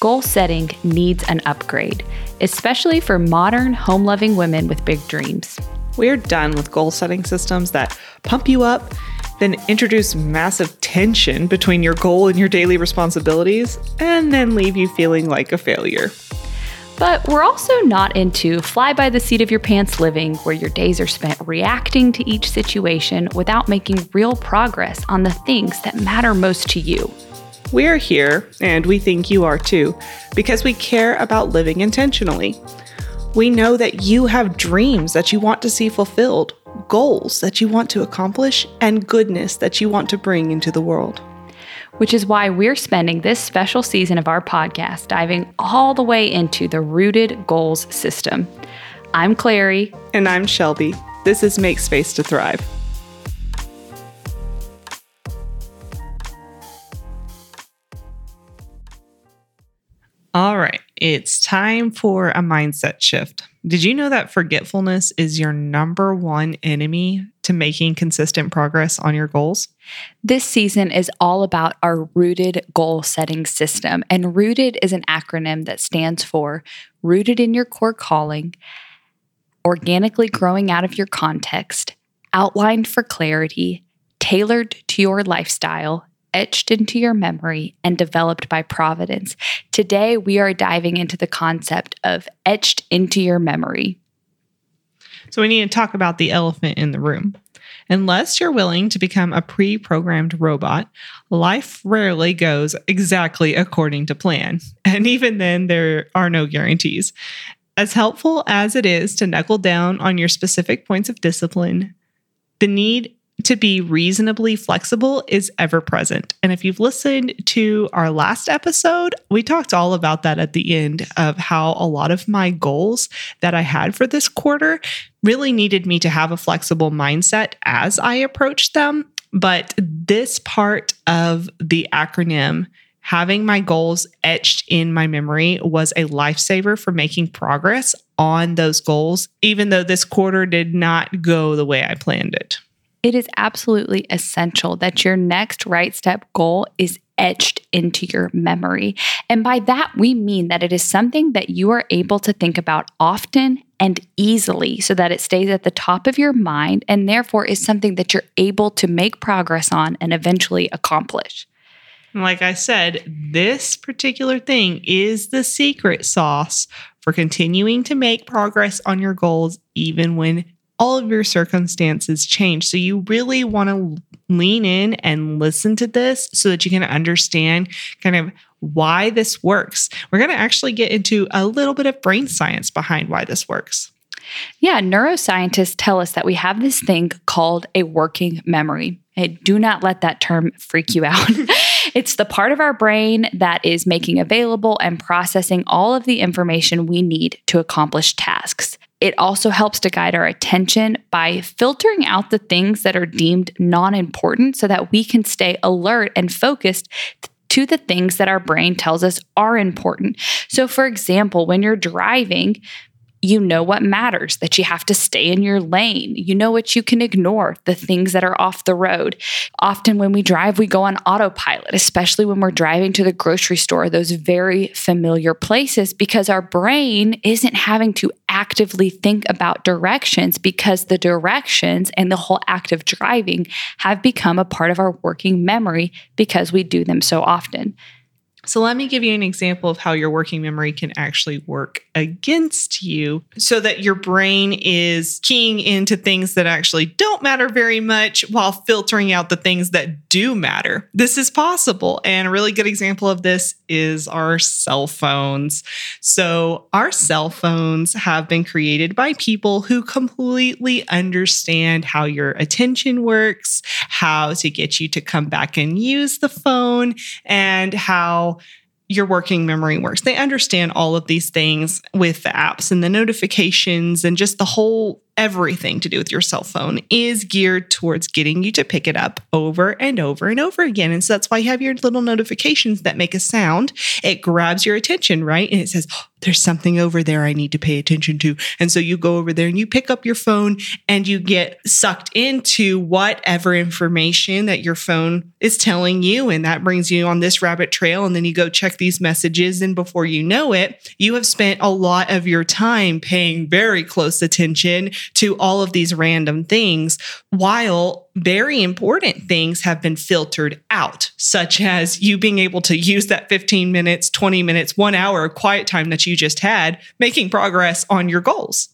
goal setting needs an upgrade, especially for modern, home loving women with big dreams. We're done with goal setting systems that pump you up, then introduce massive tension between your goal and your daily responsibilities, and then leave you feeling like a failure. But we're also not into fly by the seat of your pants living, where your days are spent reacting to each situation without making real progress on the things that matter most to you. We're here, and we think you are too, because we care about living intentionally. We know that you have dreams that you want to see fulfilled, goals that you want to accomplish, and goodness that you want to bring into the world. Which is why we're spending this special season of our podcast diving all the way into the rooted goals system. I'm Clary. And I'm Shelby. This is Make Space to Thrive. All right, it's time for a mindset shift. Did you know that forgetfulness is your number one enemy to making consistent progress on your goals? This season is all about our rooted goal setting system. And rooted is an acronym that stands for rooted in your core calling, organically growing out of your context, outlined for clarity, tailored to your lifestyle, etched into your memory and developed by Providence. Today, we are diving into the concept of etched into your memory. So, we need to talk about the elephant in the room. Unless you're willing to become a pre programmed robot, life rarely goes exactly according to plan. And even then, there are no guarantees. As helpful as it is to knuckle down on your specific points of discipline, the need to be reasonably flexible is ever present. And if you've listened to our last episode, we talked all about that at the end of how a lot of my goals that I had for this quarter really needed me to have a flexible mindset as I approached them. But this part of the acronym, having my goals etched in my memory, was a lifesaver for making progress on those goals, even though this quarter did not go the way I planned it. It is absolutely essential that your next right step goal is etched into your memory. And by that, we mean that it is something that you are able to think about often and easily so that it stays at the top of your mind and therefore is something that you're able to make progress on and eventually accomplish. Like I said, this particular thing is the secret sauce for continuing to make progress on your goals, even when all of your circumstances change. So you really want to lean in and listen to this so that you can understand kind of why this works. We're going to actually get into a little bit of brain science behind why this works. Yeah, neuroscientists tell us that we have this thing called a working memory. Do not let that term freak you out. it's the part of our brain that is making available and processing all of the information we need to accomplish tasks. It also helps to guide our attention by filtering out the things that are deemed non important so that we can stay alert and focused to the things that our brain tells us are important. So, for example, when you're driving, you know what matters, that you have to stay in your lane. You know what you can ignore, the things that are off the road. Often, when we drive, we go on autopilot, especially when we're driving to the grocery store, those very familiar places, because our brain isn't having to actively think about directions because the directions and the whole act of driving have become a part of our working memory because we do them so often. So, let me give you an example of how your working memory can actually work against you so that your brain is keying into things that actually don't matter very much while filtering out the things that do matter. This is possible. And a really good example of this is our cell phones. So, our cell phones have been created by people who completely understand how your attention works, how to get you to come back and use the phone, and how your working memory works. They understand all of these things with the apps and the notifications and just the whole everything to do with your cell phone is geared towards getting you to pick it up over and over and over again. And so that's why you have your little notifications that make a sound. It grabs your attention, right? And it says, there's something over there I need to pay attention to. And so you go over there and you pick up your phone and you get sucked into whatever information that your phone is telling you. And that brings you on this rabbit trail. And then you go check these messages. And before you know it, you have spent a lot of your time paying very close attention to all of these random things while very important things have been filtered out, such as you being able to use that 15 minutes, 20 minutes, one hour of quiet time that you just had, making progress on your goals.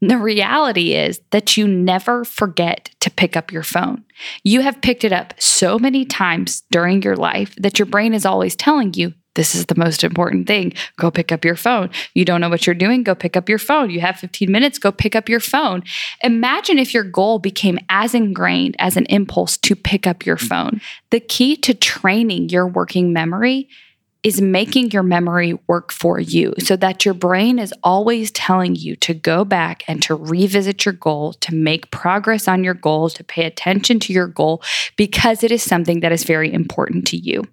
The reality is that you never forget to pick up your phone. You have picked it up so many times during your life that your brain is always telling you this is the most important thing. Go pick up your phone. You don't know what you're doing? Go pick up your phone. You have 15 minutes, go pick up your phone. Imagine if your goal became as ingrained as an impulse to pick up your phone. The key to training your working memory is making your memory work for you so that your brain is always telling you to go back and to revisit your goal, to make progress on your goal, to pay attention to your goal, because it is something that is very important to you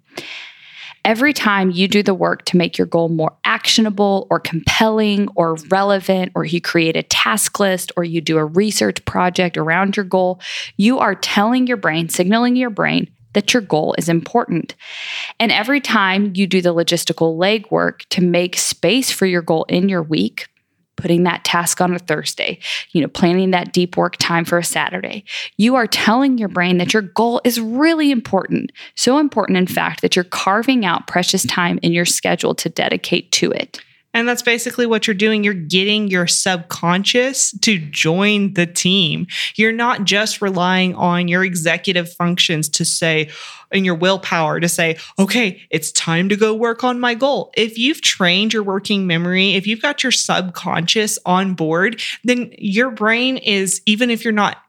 every time you do the work to make your goal more actionable or compelling or relevant, or you create a task list or you do a research project around your goal, you are telling your brain, signaling your brain that your goal is important. And every time you do the logistical legwork to make space for your goal in your week, putting that task on a Thursday, you know, planning that deep work time for a Saturday. You are telling your brain that your goal is really important. So important, in fact, that you're carving out precious time in your schedule to dedicate to it. And that's basically what you're doing. You're getting your subconscious to join the team. You're not just relying on your executive functions to say, and your willpower to say, okay, it's time to go work on my goal. If you've trained your working memory, if you've got your subconscious on board, then your brain is, even if you're not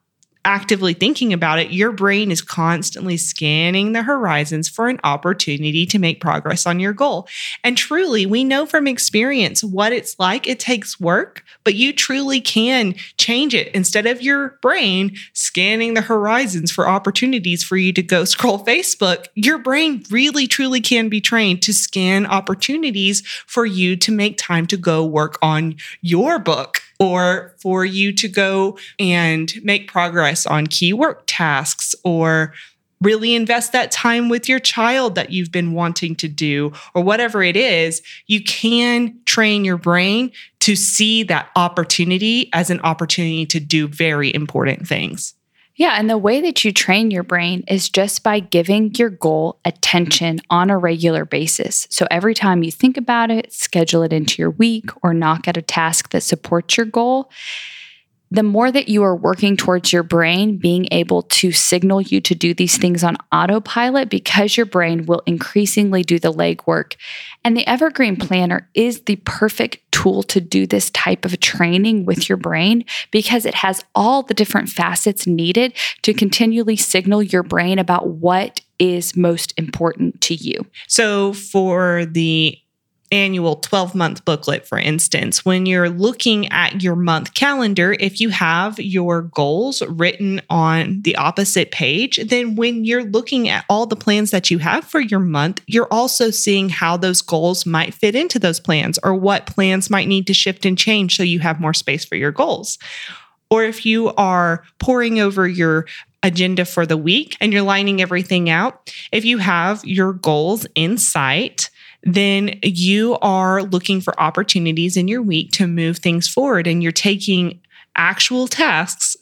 actively thinking about it, your brain is constantly scanning the horizons for an opportunity to make progress on your goal. And truly, we know from experience what it's like. It takes work, but you truly can change it. Instead of your brain scanning the horizons for opportunities for you to go scroll Facebook, your brain really truly can be trained to scan opportunities for you to make time to go work on your book or for you to go and make progress on key work tasks or really invest that time with your child that you've been wanting to do or whatever it is, you can train your brain to see that opportunity as an opportunity to do very important things. Yeah, and the way that you train your brain is just by giving your goal attention on a regular basis. So every time you think about it, schedule it into your week or knock out a task that supports your goal the more that you are working towards your brain being able to signal you to do these things on autopilot because your brain will increasingly do the legwork. And the Evergreen Planner is the perfect tool to do this type of training with your brain because it has all the different facets needed to continually signal your brain about what is most important to you. So, for the annual 12 month booklet, for instance, when you're looking at your month calendar, if you have your goals written on the opposite page, then when you're looking at all the plans that you have for your month, you're also seeing how those goals might fit into those plans or what plans might need to shift and change so you have more space for your goals. Or if you are poring over your agenda for the week and you're lining everything out, if you have your goals in sight, then you are looking for opportunities in your week to move things forward and you're taking actual tasks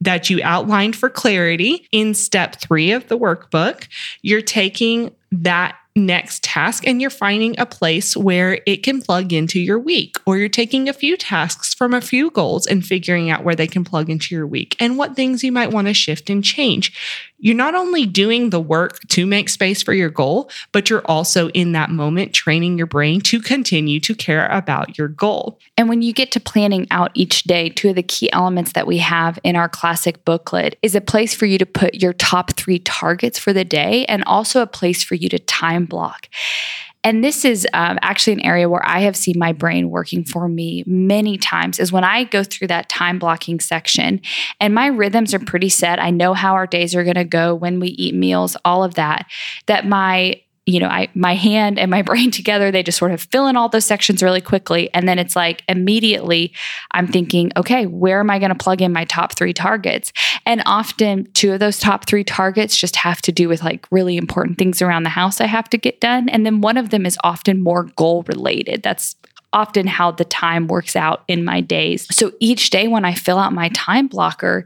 that you outlined for clarity in step three of the workbook. You're taking that next task and you're finding a place where it can plug into your week, or you're taking a few tasks from a few goals and figuring out where they can plug into your week and what things you might want to shift and change. You're not only doing the work to make space for your goal, but you're also in that moment training your brain to continue to care about your goal. And when you get to planning out each day, two of the key elements that we have in our classic booklet is a place for you to put your top three targets for the day and also a place for you to time block. And this is um, actually an area where I have seen my brain working for me many times is when I go through that time blocking section and my rhythms are pretty set. I know how our days are going to go, when we eat meals, all of that, that my you know, I my hand and my brain together, they just sort of fill in all those sections really quickly. And then it's like immediately I'm thinking, okay, where am I going to plug in my top three targets? And often two of those top three targets just have to do with like really important things around the house I have to get done. And then one of them is often more goal related. That's often how the time works out in my days. So each day when I fill out my time blocker,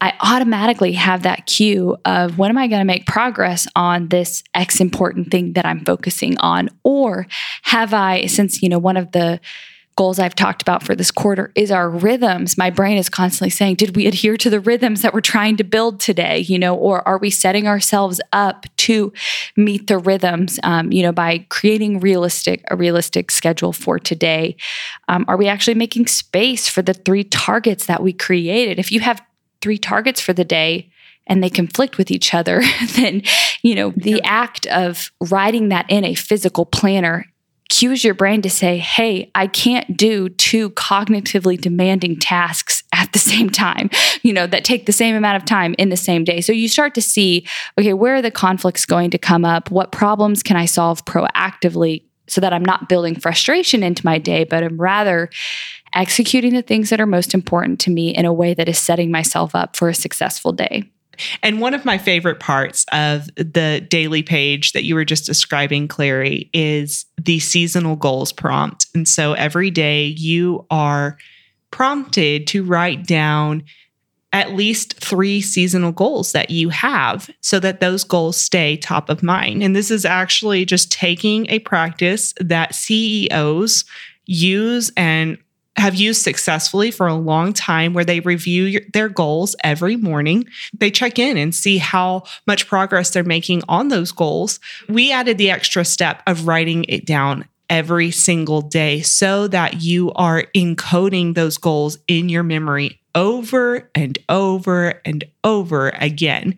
I automatically have that cue of when am I going to make progress on this X important thing that I'm focusing on? Or have I, since, you know, one of the goals I've talked about for this quarter is our rhythms. My brain is constantly saying, did we adhere to the rhythms that we're trying to build today? You know, or are we setting ourselves up to meet the rhythms, um, you know, by creating realistic, a realistic schedule for today? Um, are we actually making space for the three targets that we created? If you have three targets for the day, and they conflict with each other, then, you know, the act of writing that in a physical planner cues your brain to say, hey, I can't do two cognitively demanding tasks at the same time, you know, that take the same amount of time in the same day. So you start to see, okay, where are the conflicts going to come up? What problems can I solve proactively so that I'm not building frustration into my day, but I'm rather executing the things that are most important to me in a way that is setting myself up for a successful day. And one of my favorite parts of the daily page that you were just describing, Clary, is the seasonal goals prompt. And so every day you are prompted to write down at least three seasonal goals that you have so that those goals stay top of mind. And this is actually just taking a practice that CEOs use and have used successfully for a long time where they review your, their goals every morning. They check in and see how much progress they're making on those goals. We added the extra step of writing it down every single day so that you are encoding those goals in your memory over and over and over again.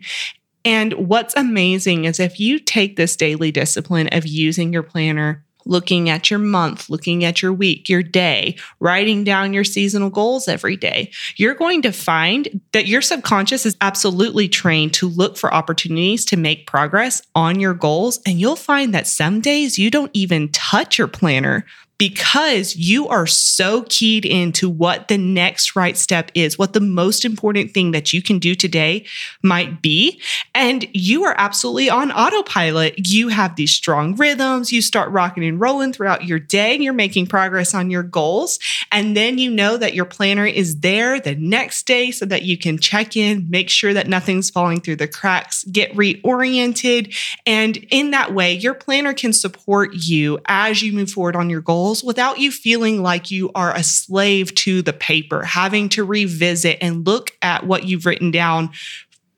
And what's amazing is if you take this daily discipline of using your planner looking at your month, looking at your week, your day, writing down your seasonal goals every day, you're going to find that your subconscious is absolutely trained to look for opportunities to make progress on your goals. And you'll find that some days you don't even touch your planner because you are so keyed into what the next right step is, what the most important thing that you can do today might be. And you are absolutely on autopilot. You have these strong rhythms. You start rocking and rolling throughout your day and you're making progress on your goals. And then you know that your planner is there the next day so that you can check in, make sure that nothing's falling through the cracks, get reoriented. And in that way, your planner can support you as you move forward on your goals goals without you feeling like you are a slave to the paper, having to revisit and look at what you've written down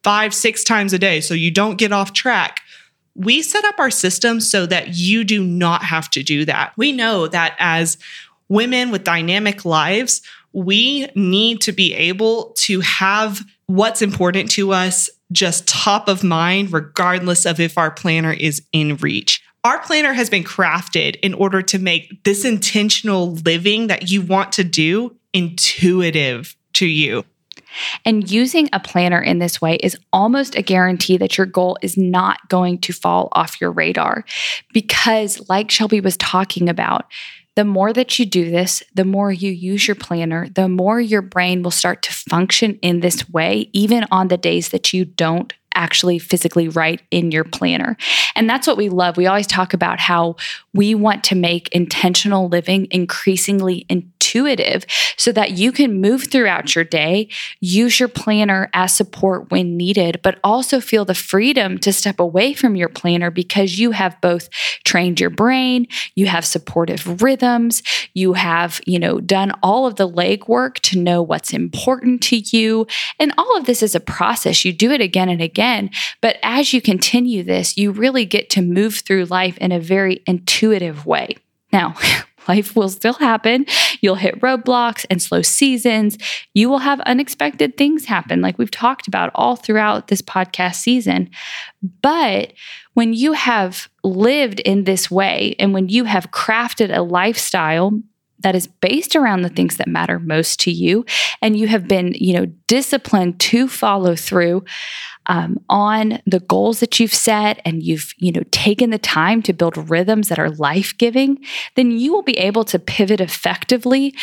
five, six times a day so you don't get off track. We set up our system so that you do not have to do that. We know that as women with dynamic lives, we need to be able to have what's important to us just top of mind, regardless of if our planner is in reach. Our planner has been crafted in order to make this intentional living that you want to do intuitive to you. And using a planner in this way is almost a guarantee that your goal is not going to fall off your radar. Because, like Shelby was talking about, the more that you do this, the more you use your planner, the more your brain will start to function in this way, even on the days that you don't actually physically write in your planner. And that's what we love. We always talk about how we want to make intentional living increasingly intuitive so that you can move throughout your day, use your planner as support when needed, but also feel the freedom to step away from your planner because you have both trained your brain, you have supportive rhythms, you have, you know, done all of the legwork to know what's important to you. And all of this is a process. You do it again and again. But as you continue this, you really get to move through life in a very intuitive way. Now, Life will still happen. You'll hit roadblocks and slow seasons. You will have unexpected things happen, like we've talked about all throughout this podcast season. But when you have lived in this way and when you have crafted a lifestyle that is based around the things that matter most to you and you have been, you know, disciplined to follow through, um, on the goals that you've set and you've you know taken the time to build rhythms that are life-giving then you will be able to pivot effectively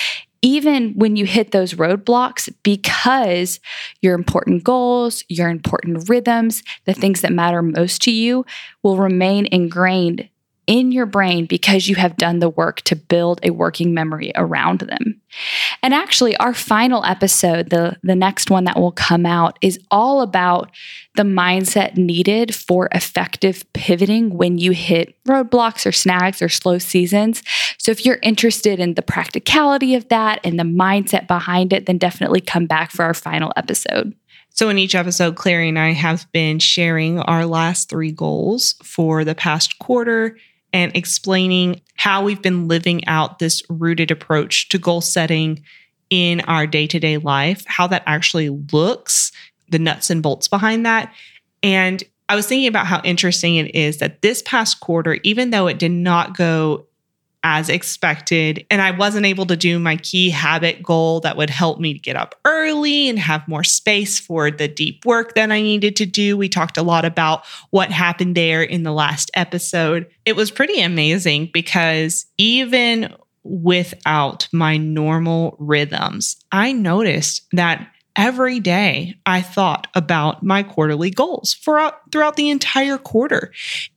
even when you hit those roadblocks because your important goals your important rhythms the things that matter most to you will remain ingrained in your brain because you have done the work to build a working memory around them. And actually, our final episode, the, the next one that will come out, is all about the mindset needed for effective pivoting when you hit roadblocks or snags or slow seasons. So, if you're interested in the practicality of that and the mindset behind it, then definitely come back for our final episode. So, in each episode, Clary and I have been sharing our last three goals for the past quarter and explaining how we've been living out this rooted approach to goal setting in our day to day life, how that actually looks, the nuts and bolts behind that. And I was thinking about how interesting it is that this past quarter, even though it did not go as expected. And I wasn't able to do my key habit goal that would help me get up early and have more space for the deep work that I needed to do. We talked a lot about what happened there in the last episode. It was pretty amazing because even without my normal rhythms, I noticed that every day I thought about my quarterly goals for throughout the entire quarter.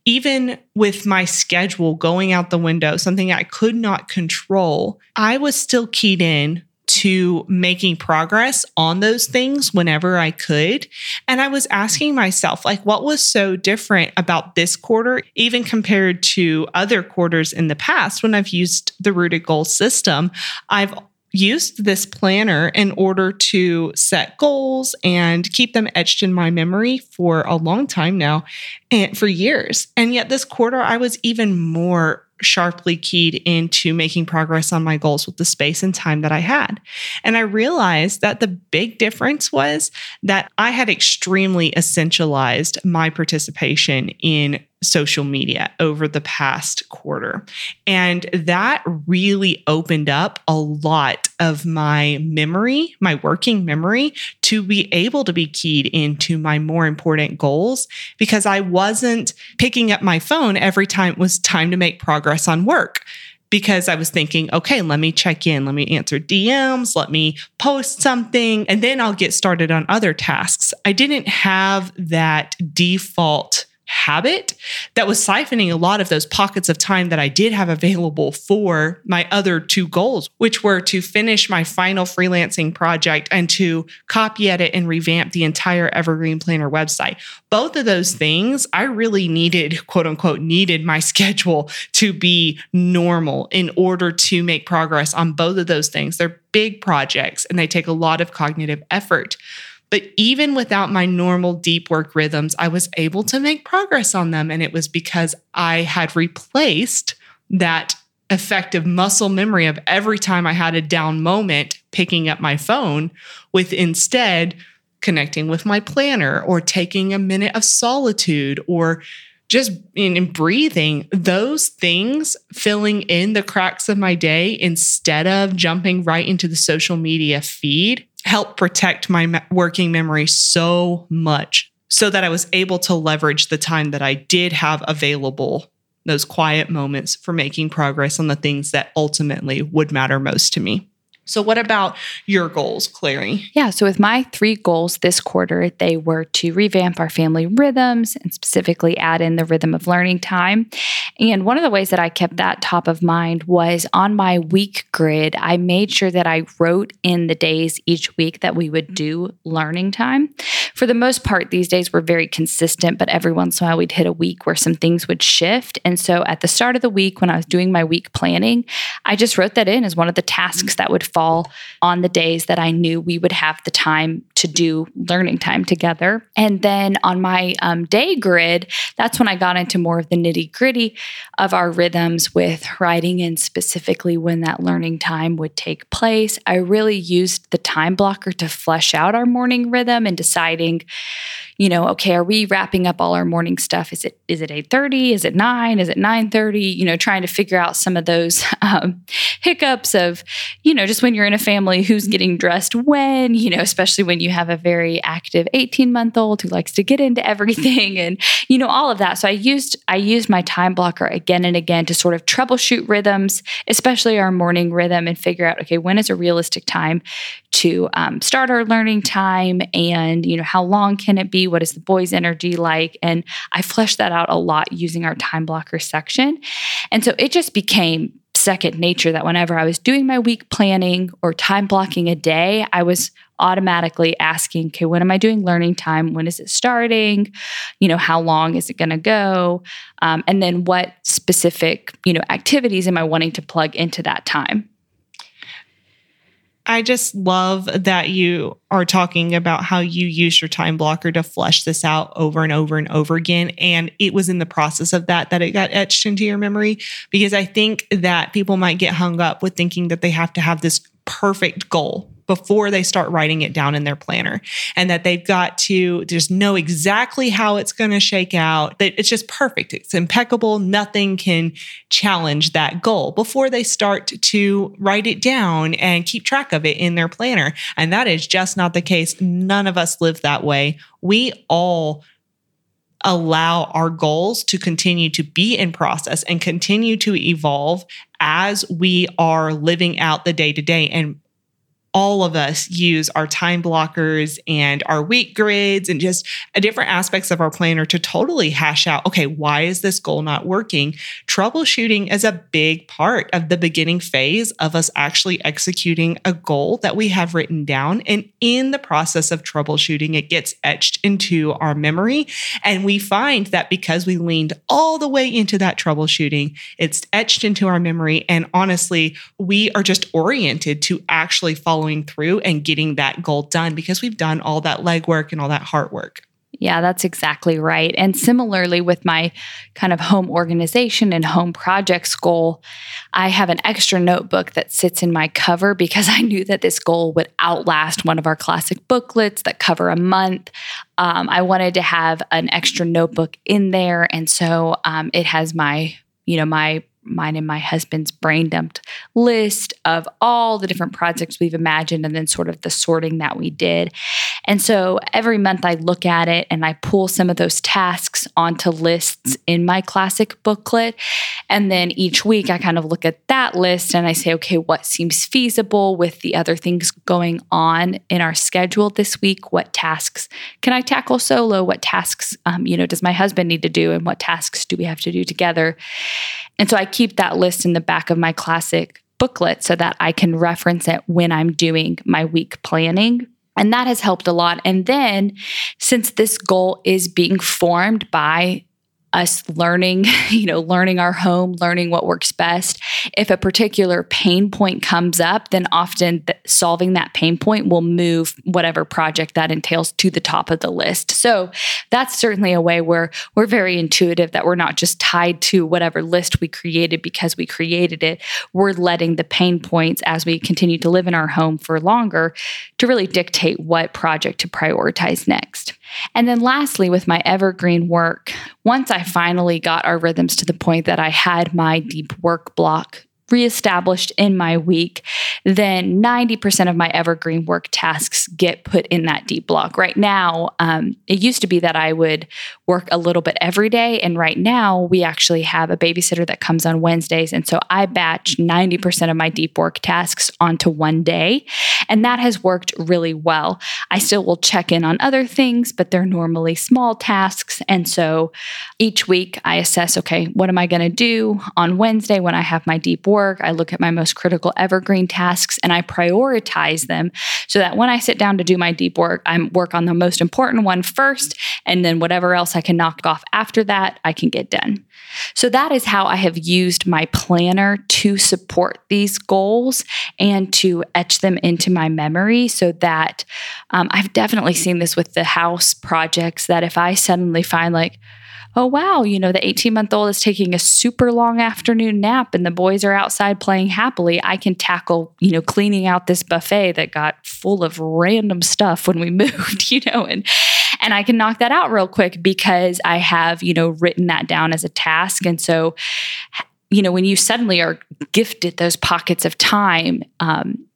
Even with my schedule going out the window, something I could not control, I was still keyed in to making progress on those things whenever I could. And I was asking myself, like, what was so different about this quarter, even compared to other quarters in the past when I've used the rooted goal system? I've used this planner in order to set goals and keep them etched in my memory for a long time now and for years. And yet, this quarter, I was even more sharply keyed into making progress on my goals with the space and time that I had. And I realized that the big difference was that I had extremely essentialized my participation in social media over the past quarter. And that really opened up a lot of my memory, my working memory, to be able to be keyed into my more important goals because I wasn't picking up my phone every time it was time to make progress on work because I was thinking, okay, let me check in, let me answer DMs, let me post something, and then I'll get started on other tasks. I didn't have that default habit that was siphoning a lot of those pockets of time that I did have available for my other two goals, which were to finish my final freelancing project and to copy edit and revamp the entire Evergreen Planner website. Both of those things, I really needed, quote unquote, needed my schedule to be normal in order to make progress on both of those things. They're big projects and they take a lot of cognitive effort. But even without my normal deep work rhythms, I was able to make progress on them. And it was because I had replaced that effective muscle memory of every time I had a down moment picking up my phone with instead connecting with my planner or taking a minute of solitude or just in, in, breathing, those things filling in the cracks of my day instead of jumping right into the social media feed helped protect my working memory so much so that I was able to leverage the time that I did have available, those quiet moments for making progress on the things that ultimately would matter most to me. So, what about your goals, Clary? Yeah. So, with my three goals this quarter, they were to revamp our family rhythms and specifically add in the rhythm of learning time. And one of the ways that I kept that top of mind was on my week grid, I made sure that I wrote in the days each week that we would do learning time. For the most part, these days were very consistent, but every once in a while we'd hit a week where some things would shift. And so, at the start of the week, when I was doing my week planning, I just wrote that in as one of the tasks mm-hmm. that would fall on the days that I knew we would have the time to do learning time together. And then on my um, day grid, that's when I got into more of the nitty gritty of our rhythms with writing in specifically when that learning time would take place. I really used the time blocker to flesh out our morning rhythm and deciding you know, okay, are we wrapping up all our morning stuff? Is it is it 8:30? Is it 9? Is it 9:30? You know, trying to figure out some of those um, hiccups of, you know, just when you're in a family who's getting dressed when, you know, especially when you have a very active 18-month-old who likes to get into everything and, you know, all of that. So I used I used my time blocker again and again to sort of troubleshoot rhythms, especially our morning rhythm and figure out, okay, when is a realistic time to um, start our learning time and you know how long can it be what is the boys energy like? And i fleshed that out a lot using our time blocker section. And so it just became second nature that whenever i was doing my week planning or time blocking a day i was automatically asking okay when am i doing learning time? When is it starting? You know how long is it going to go? Um, and then what specific you know activities am i wanting to plug into that time I just love that you are talking about how you use your time blocker to flesh this out over and over and over again. And it was in the process of that that it got etched into your memory because I think that people might get hung up with thinking that they have to have this perfect goal before they start writing it down in their planner. And that they've got to just know exactly how it's going to shake out that it's just perfect. It's impeccable. Nothing can challenge that goal before they start to write it down and keep track of it in their planner. And that is just not the case. None of us live that way. We all allow our goals to continue to be in process and continue to evolve as we are living out the day to day. And all of us use our time blockers and our week grids and just different aspects of our planner to totally hash out okay, why is this goal not working? Troubleshooting is a big part of the beginning phase of us actually executing a goal that we have written down. And in the process of troubleshooting, it gets etched into our memory. And we find that because we leaned all the way into that troubleshooting, it's etched into our memory. And honestly, we are just oriented to actually follow following through and getting that goal done because we've done all that legwork and all that hard work. Yeah, that's exactly right. And similarly, with my kind of home organization and home projects goal, I have an extra notebook that sits in my cover because I knew that this goal would outlast one of our classic booklets that cover a month. Um, I wanted to have an extra notebook in there. And so um, it has my, you know, my mine and my husband's brain dumped list of all the different projects we've imagined and then sort of the sorting that we did. And so every month I look at it and I pull some of those tasks onto lists in my classic booklet. And then each week I kind of look at that list and I say, okay, what seems feasible with the other things going on in our schedule this week? What tasks can I tackle solo? What tasks, um, you know, does my husband need to do? And what tasks do we have to do together? And so I keep that list in the back of my classic booklet so that I can reference it when I'm doing my week planning. And that has helped a lot. And then, since this goal is being formed by us learning, you know, learning our home, learning what works best. If a particular pain point comes up, then often th- solving that pain point will move whatever project that entails to the top of the list. So that's certainly a way where we're very intuitive that we're not just tied to whatever list we created because we created it. We're letting the pain points as we continue to live in our home for longer to really dictate what project to prioritize next. And then lastly, with my evergreen work, once I finally got our rhythms to the point that I had my deep work block reestablished in my week, then 90% of my evergreen work tasks get put in that deep block. Right now, um, it used to be that I would work a little bit every day. And right now, we actually have a babysitter that comes on Wednesdays. And so I batch 90% of my deep work tasks onto one day. And that has worked really well. I still will check in on other things, but they're normally small tasks. And so each week I assess okay, what am I going to do on Wednesday when I have my deep work? I look at my most critical evergreen tasks and I prioritize them so that when I sit down to do my deep work, I work on the most important one first. And then whatever else I can knock off after that, I can get done. So that is how I have used my planner to support these goals and to etch them into my memory so that um, I've definitely seen this with the house projects that if I suddenly find like, oh, wow, you know, the 18 month old is taking a super long afternoon nap and the boys are outside playing happily, I can tackle, you know, cleaning out this buffet that got full of random stuff when we moved, you know, and and I can knock that out real quick because I have, you know, written that down as a task. And so, you know, when you suddenly are gifted those pockets of time, um,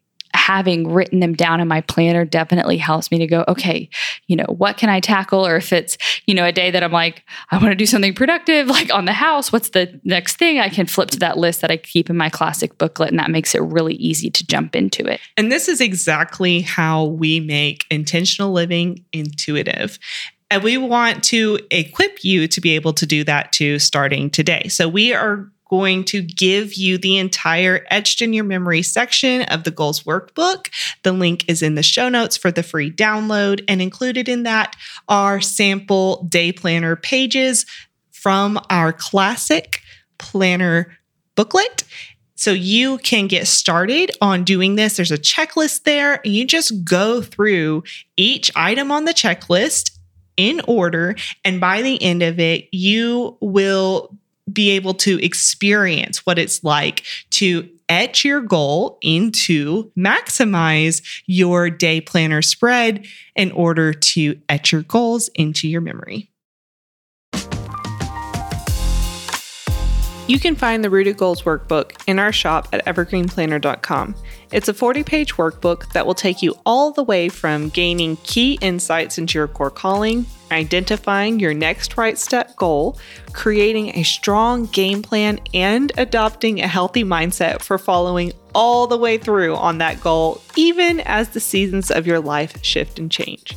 having written them down in my planner definitely helps me to go, okay, you know, what can I tackle? Or if it's, you know, a day that I'm like, I want to do something productive, like on the house, what's the next thing? I can flip to that list that I keep in my classic booklet, and that makes it really easy to jump into it. And this is exactly how we make intentional living intuitive. And we want to equip you to be able to do that too starting today. So we are going to give you the entire etched in your memory section of the goals workbook. The link is in the show notes for the free download, and included in that are sample day planner pages from our classic planner booklet. So you can get started on doing this. There's a checklist there. and You just go through each item on the checklist in order. And by the end of it, you will be able to experience what it's like to etch your goal into maximize your day planner spread in order to etch your goals into your memory. You can find the Rooted Goals workbook in our shop at evergreenplanner.com. It's a 40 page workbook that will take you all the way from gaining key insights into your core calling, identifying your next right step goal, creating a strong game plan, and adopting a healthy mindset for following all the way through on that goal, even as the seasons of your life shift and change.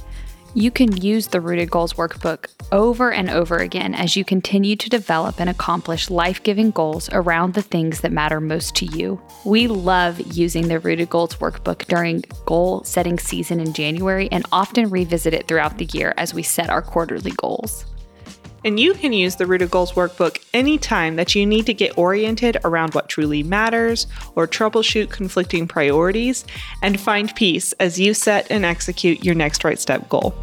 You can use the Rooted Goals workbook over and over again as you continue to develop and accomplish life giving goals around the things that matter most to you. We love using the Rooted Goals workbook during goal setting season in January and often revisit it throughout the year as we set our quarterly goals. And you can use the Rooted Goals workbook anytime that you need to get oriented around what truly matters or troubleshoot conflicting priorities and find peace as you set and execute your next right step goal.